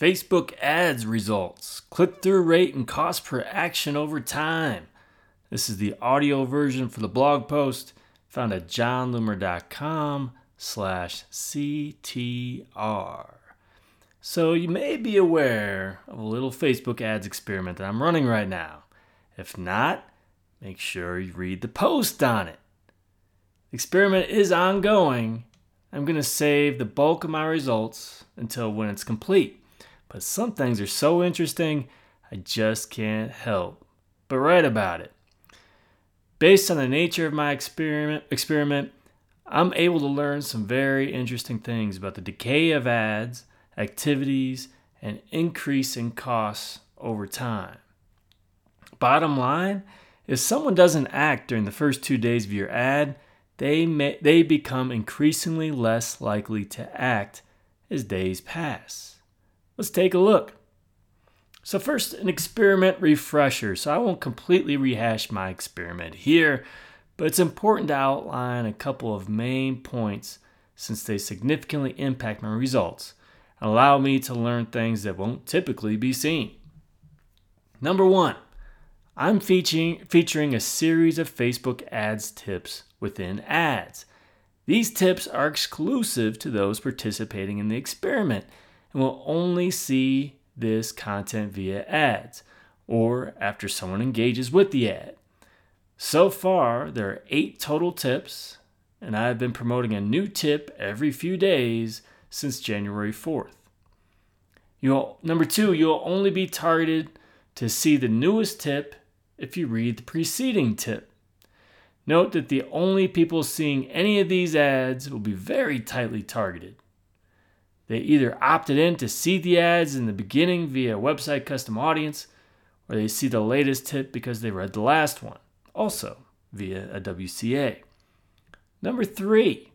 Facebook ads results, click through rate, and cost per action over time. This is the audio version for the blog post found at jonloomer.com slash CTR. So you may be aware of a little Facebook ads experiment that I'm running right now. If not, make sure you read the post on it. The experiment is ongoing. I'm going to save the bulk of my results until when it's complete. But some things are so interesting, I just can't help but write about it. Based on the nature of my experiment, experiment, I'm able to learn some very interesting things about the decay of ads, activities, and increasing costs over time. Bottom line, if someone doesn't act during the first two days of your ad, they, may, they become increasingly less likely to act as days pass. Let's take a look. So, first, an experiment refresher. So, I won't completely rehash my experiment here, but it's important to outline a couple of main points since they significantly impact my results and allow me to learn things that won't typically be seen. Number one, I'm featuring, featuring a series of Facebook ads tips within ads. These tips are exclusive to those participating in the experiment and will only see this content via ads or after someone engages with the ad. So far, there are eight total tips, and I've been promoting a new tip every few days since January 4th. You'll, number two, you'll only be targeted to see the newest tip if you read the preceding tip. Note that the only people seeing any of these ads will be very tightly targeted. They either opted in to see the ads in the beginning via website custom audience, or they see the latest tip because they read the last one, also via a WCA. Number three,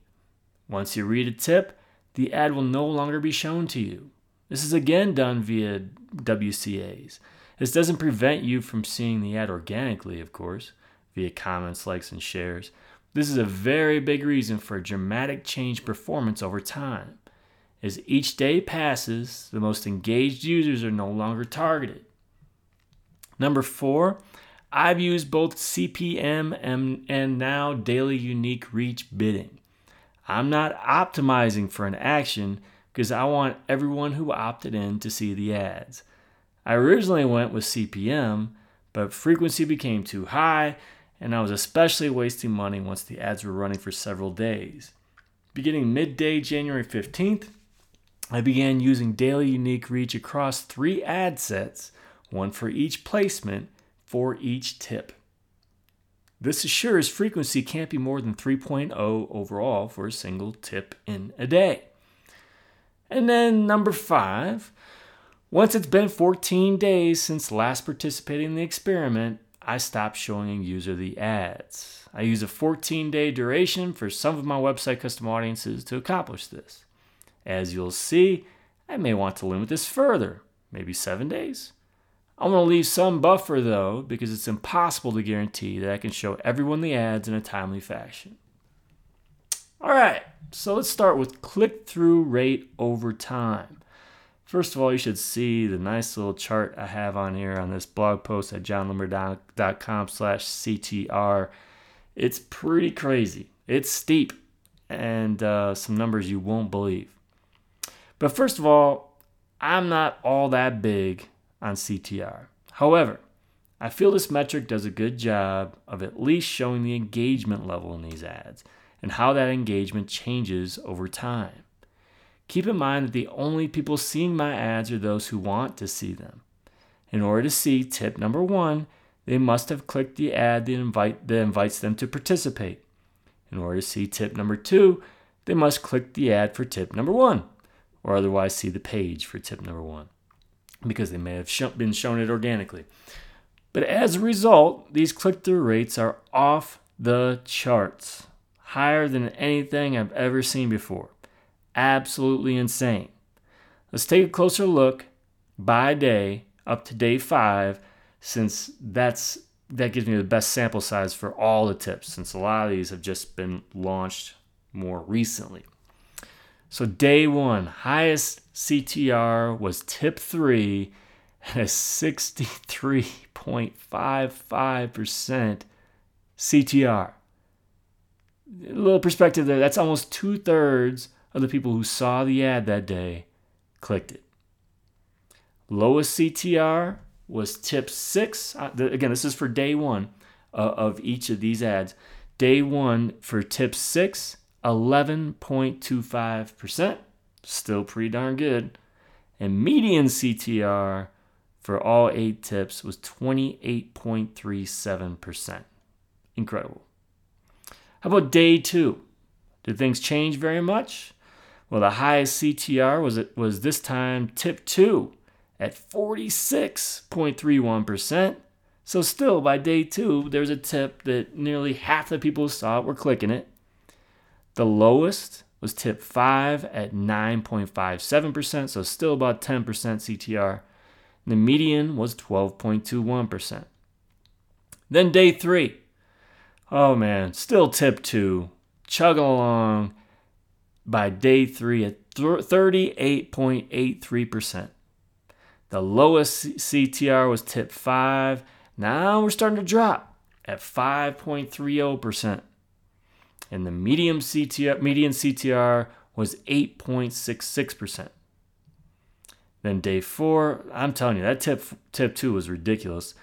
once you read a tip, the ad will no longer be shown to you. This is again done via WCAs. This doesn't prevent you from seeing the ad organically, of course, via comments, likes, and shares. This is a very big reason for dramatic change performance over time. As each day passes, the most engaged users are no longer targeted. Number four, I've used both CPM and, and now daily unique reach bidding. I'm not optimizing for an action because I want everyone who opted in to see the ads. I originally went with CPM, but frequency became too high, and I was especially wasting money once the ads were running for several days. Beginning midday January 15th, I began using daily unique reach across three ad sets, one for each placement for each tip. This assures frequency can't be more than 3.0 overall for a single tip in a day. And then number five, once it's been 14 days since last participating in the experiment, I stop showing a user the ads. I use a 14 day duration for some of my website custom audiences to accomplish this. As you'll see, I may want to limit this further, maybe seven days. I want to leave some buffer though, because it's impossible to guarantee that I can show everyone the ads in a timely fashion. All right, so let's start with click through rate over time. First of all, you should see the nice little chart I have on here on this blog post at jonloomer.com slash CTR. It's pretty crazy. It's steep and uh, some numbers you won't believe. But first of all, I'm not all that big on CTR. However, I feel this metric does a good job of at least showing the engagement level in these ads and how that engagement changes over time. Keep in mind that the only people seeing my ads are those who want to see them. In order to see tip number one, they must have clicked the ad that, invite, that invites them to participate. In order to see tip number two, they must click the ad for tip number one, or otherwise see the page for tip number one, because they may have sh- been shown it organically. But as a result, these click through rates are off the charts, higher than anything I've ever seen before absolutely insane. Let's take a closer look by day up to day five, since that's that gives me the best sample size for all the tips, since a lot of these have just been launched more recently. So day one, highest CTR was tip three at a 63.55% CTR. A little perspective there. That's almost two thirds of the people who saw the ad that day clicked it. Lowest CTR was tip six. Uh, again, this is for day one uh, of each of these ads. Day one for tip six, 11.25%. Still pretty darn good. And median CTR for all eight tips was 28.37%. Incredible. How about day two? Did things change very much? Well, the highest CTR was was this time tip two at 46.31%. So still by day two, there's a tip that nearly half the people who saw it were clicking it. The lowest was tip five at 9.57%, so still about 10% CTR. The median was 12.21%. Then day three. Oh man, still tip two, chugging along by day three at 38.83%. The lowest CTR was tip five. Now we're starting to drop at 5.30%. And the medium CTR, median CTR was 8.66%. Then day four, I'm telling you, that tip tip two was ridiculous.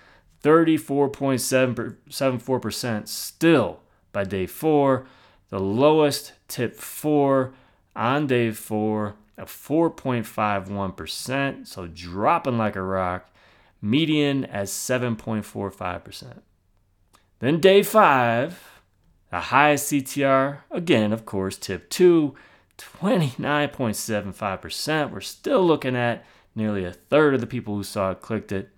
34.74% still by day four. The lowest tip four on day four at 4.51%, so dropping like a rock. Median at 7.45%. Then day five, the highest CTR, again, of course, tip two, 29.75%. We're still looking at nearly a third of the people who saw it clicked it.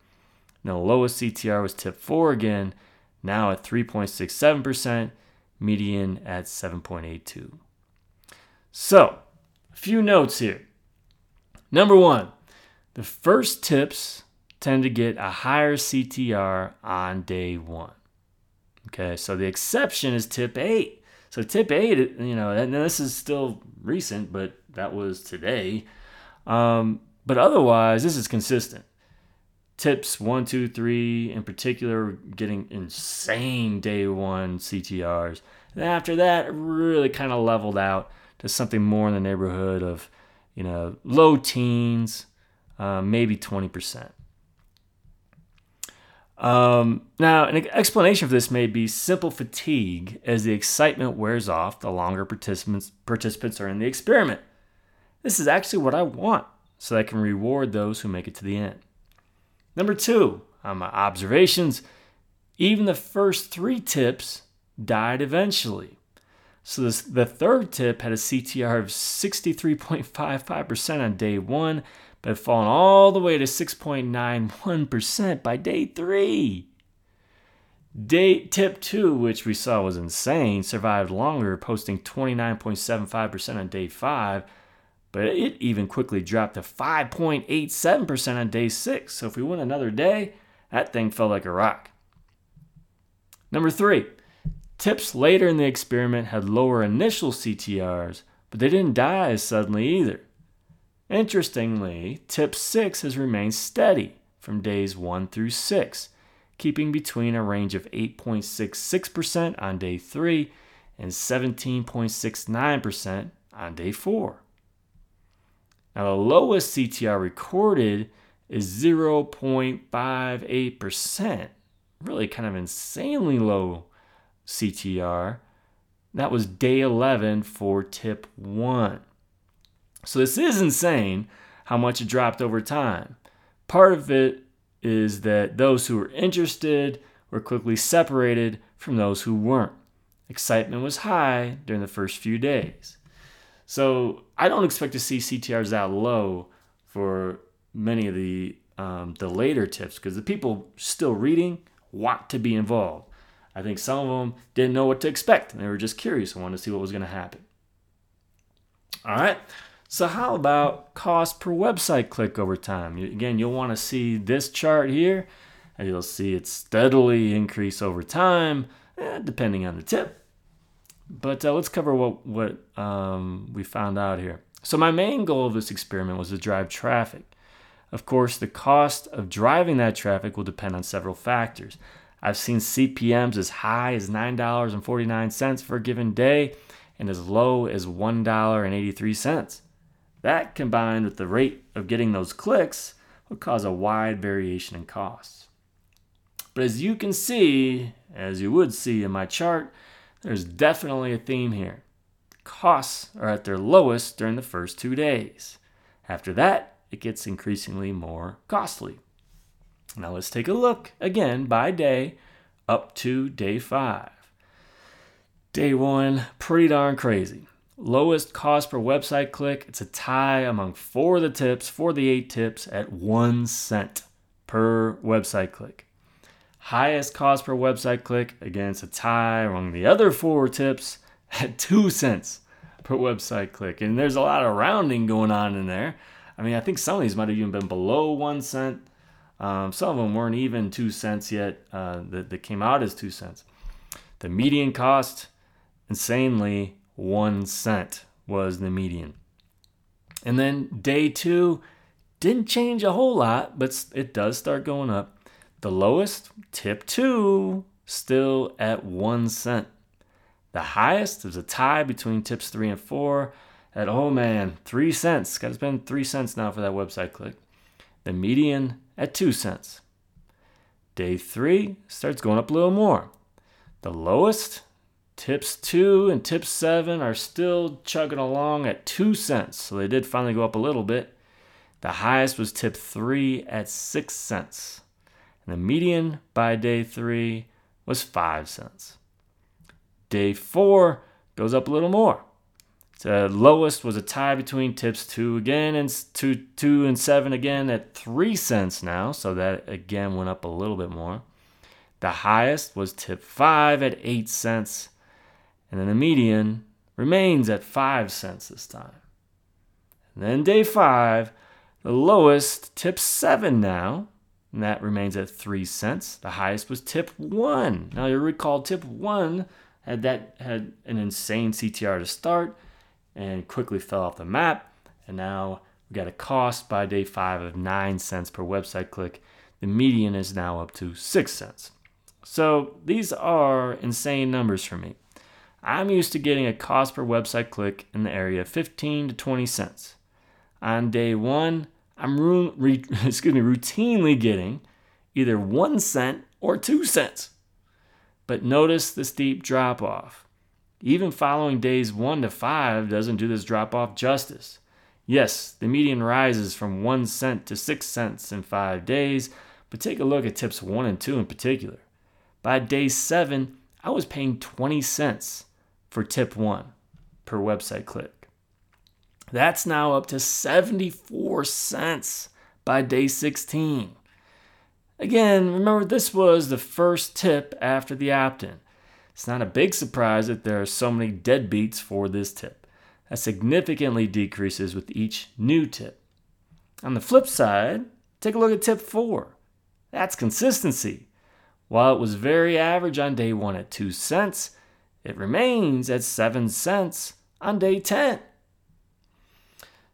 And the lowest CTR was tip four again, now at 3.67%, median at 7.82. So, a few notes here. Number one, the first tips tend to get a higher CTR on day one. Okay, so the exception is tip eight. So tip eight, you know, and this is still recent, but that was today. Um, but otherwise, this is consistent. Tips one, two, three, in particular, getting insane day one CTRs. And after that, really kind of leveled out to something more in the neighborhood of, you know, low teens, uh, maybe 20%. Um, now, an explanation for this may be simple fatigue as the excitement wears off the longer participants, participants are in the experiment. This is actually what I want so that I can reward those who make it to the end. Number two, on my observations, even the first three tips died eventually. So this, the third tip had a CTR of 63.55% on day one, but had fallen all the way to 6.91% by day three. Day, tip two, which we saw was insane, survived longer, posting 29.75% on day five, but it even quickly dropped to 5.87% on day six. So if we went another day, that thing felt like a rock. Number three, Tips later in the experiment had lower initial CTRs, but they didn't die as suddenly either. Interestingly, tip 6 has remained steady from days 1 through 6, keeping between a range of 8.66% on day 3 and 17.69% on day 4. Now, the lowest CTR recorded is 0.58%, really kind of insanely low CTR. That was day 11 for tip 1. So this is insane how much it dropped over time. Part of it is that those who were interested were quickly separated from those who weren't. Excitement was high during the first few days. So I don't expect to see CTRs that low for many of the um, the later tips because the people still reading want to be involved. I think some of them didn't know what to expect and they were just curious and wanted to see what was going to happen. All right. So, how about cost per website click over time? Again, you'll want to see this chart here, and you'll see it steadily increase over time, eh, depending on the tip. But uh, let's cover what what um, we found out here. So, my main goal of this experiment was to drive traffic. Of course, the cost of driving that traffic will depend on several factors. I've seen CPMs as high as $9.49 for a given day and as low as $1.83. That combined with the rate of getting those clicks will cause a wide variation in costs. But as you can see, as you would see in my chart, there's definitely a theme here. Costs are at their lowest during the first two days. After that, it gets increasingly more costly. Now let's take a look again by day up to day five. Day one, pretty darn crazy. Lowest cost per website click, it's a tie among four of the tips, for the eight tips at one cent per website click. Highest cost per website click, again, it's a tie among the other four tips at two cents per website click. And there's a lot of rounding going on in there. I mean, I think some of these might have even been below one cent. Um, some of them weren't even two cents yet uh, that, that came out as two cents. The median cost, insanely, one cent was the median. And then day two didn't change a whole lot, but it does start going up. The lowest, tip two, still at one cent. The highest is a tie between tips three and four at, oh man, three cents. Got to spend three cents now for that website click. The median at two cents. Day three starts going up a little more. The lowest, tips two and tips seven, are still chugging along at two cents. So they did finally go up a little bit. The highest was tip three at six cents. And the median by day three was five cents. Day four goes up a little more. The lowest was a tie between tips two again and two, two and seven again at three cents now. So that again went up a little bit more. The highest was tip five at eight cents. And then the median remains at five cents this time. And then day five, the lowest tip seven now. And that remains at three cents. The highest was tip one. Now you recall tip one had that had an insane CTR to start and quickly fell off the map. And now we got a cost by day five of 9 cents per website click. The median is now up to 6 cents. So these are insane numbers for me. I'm used to getting a cost per website click in the area of 15 to 20 cents. On day one, I'm ru- re- excuse me, routinely getting either 1 cent or 2 cents. But notice the steep drop off. Even following days 1 to 5 doesn't do this drop off justice. Yes, the median rises from 1 cent to 6 cents in 5 days, but take a look at tips 1 and 2 in particular. By day 7, I was paying 20 cents for tip 1 per website click. That's now up to 74 cents by day 16. Again, remember this was the first tip after the opt in. It's not a big surprise that there are so many deadbeats for this tip. That significantly decreases with each new tip. On the flip side, take a look at tip 4. That's consistency. While it was very average on day 1 at 2 cents, it remains at 7 cents on day 10.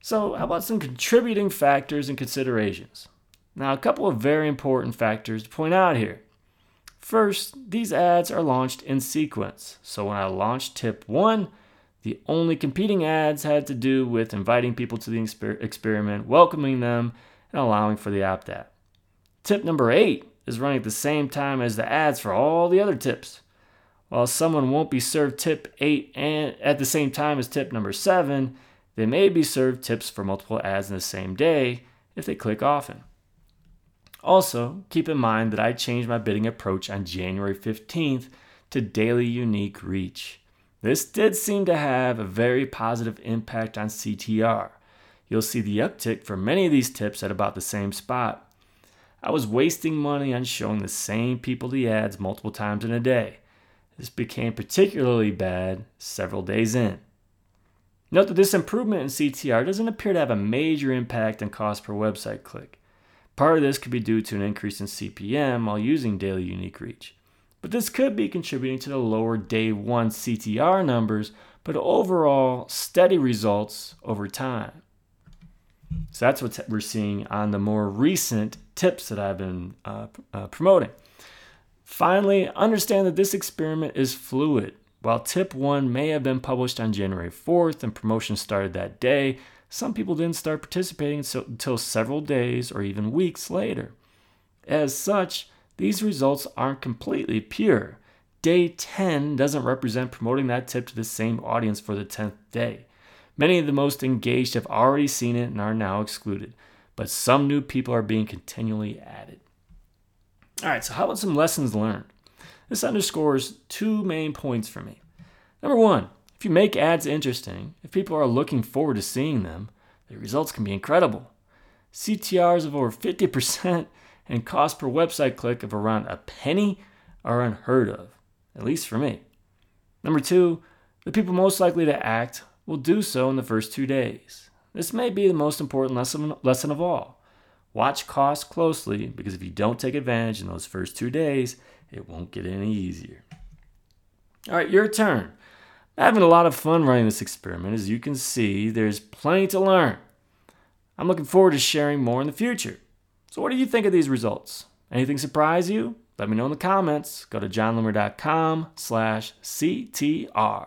So, how about some contributing factors and considerations? Now, a couple of very important factors to point out here. First, these ads are launched in sequence. So when I launched tip one, the only competing ads had to do with inviting people to the exper- experiment, welcoming them, and allowing for the opt out. Tip number eight is running at the same time as the ads for all the other tips. While someone won't be served tip 8 and at the same time as tip number 7, they may be served tips for multiple ads in the same day if they click often. Also, keep in mind that I changed my bidding approach on January 15th to daily unique reach. This did seem to have a very positive impact on CTR. You'll see the uptick for many of these tips at about the same spot. I was wasting money on showing the same people the ads multiple times in a day. This became particularly bad several days in. Note that this improvement in CTR doesn't appear to have a major impact on cost per website click. Part of this could be due to an increase in CPM while using daily unique reach. But this could be contributing to the lower day one CTR numbers but overall steady results over time. So that's what we're seeing on the more recent tips that I've been uh, uh, promoting. Finally, understand that this experiment is fluid. While tip one may have been published on January 4th and promotion started that day, some people didn't start participating until several days or even weeks later. As such, these results aren't completely pure. Day 10 doesn't represent promoting that tip to the same audience for the 10th day. Many of the most engaged have already seen it and are now excluded, but some new people are being continually added. All right, so how about some lessons learned? This underscores two main points for me. Number one, if you make ads interesting, if people are looking forward to seeing them, the results can be incredible. CTRs of over 50% and cost per website click of around a penny are unheard of, at least for me. Number two, the people most likely to act will do so in the first two days. This may be the most important lesson, lesson of all. Watch costs closely because if you don't take advantage in those first two days, it won't get any easier. All right, your turn. I'm having a lot of fun running this experiment. As you can see, there's plenty to learn. I'm looking forward to sharing more in the future. So, what do you think of these results? Anything surprise you? Let me know in the comments. Go to jonloomer.com slash CTR.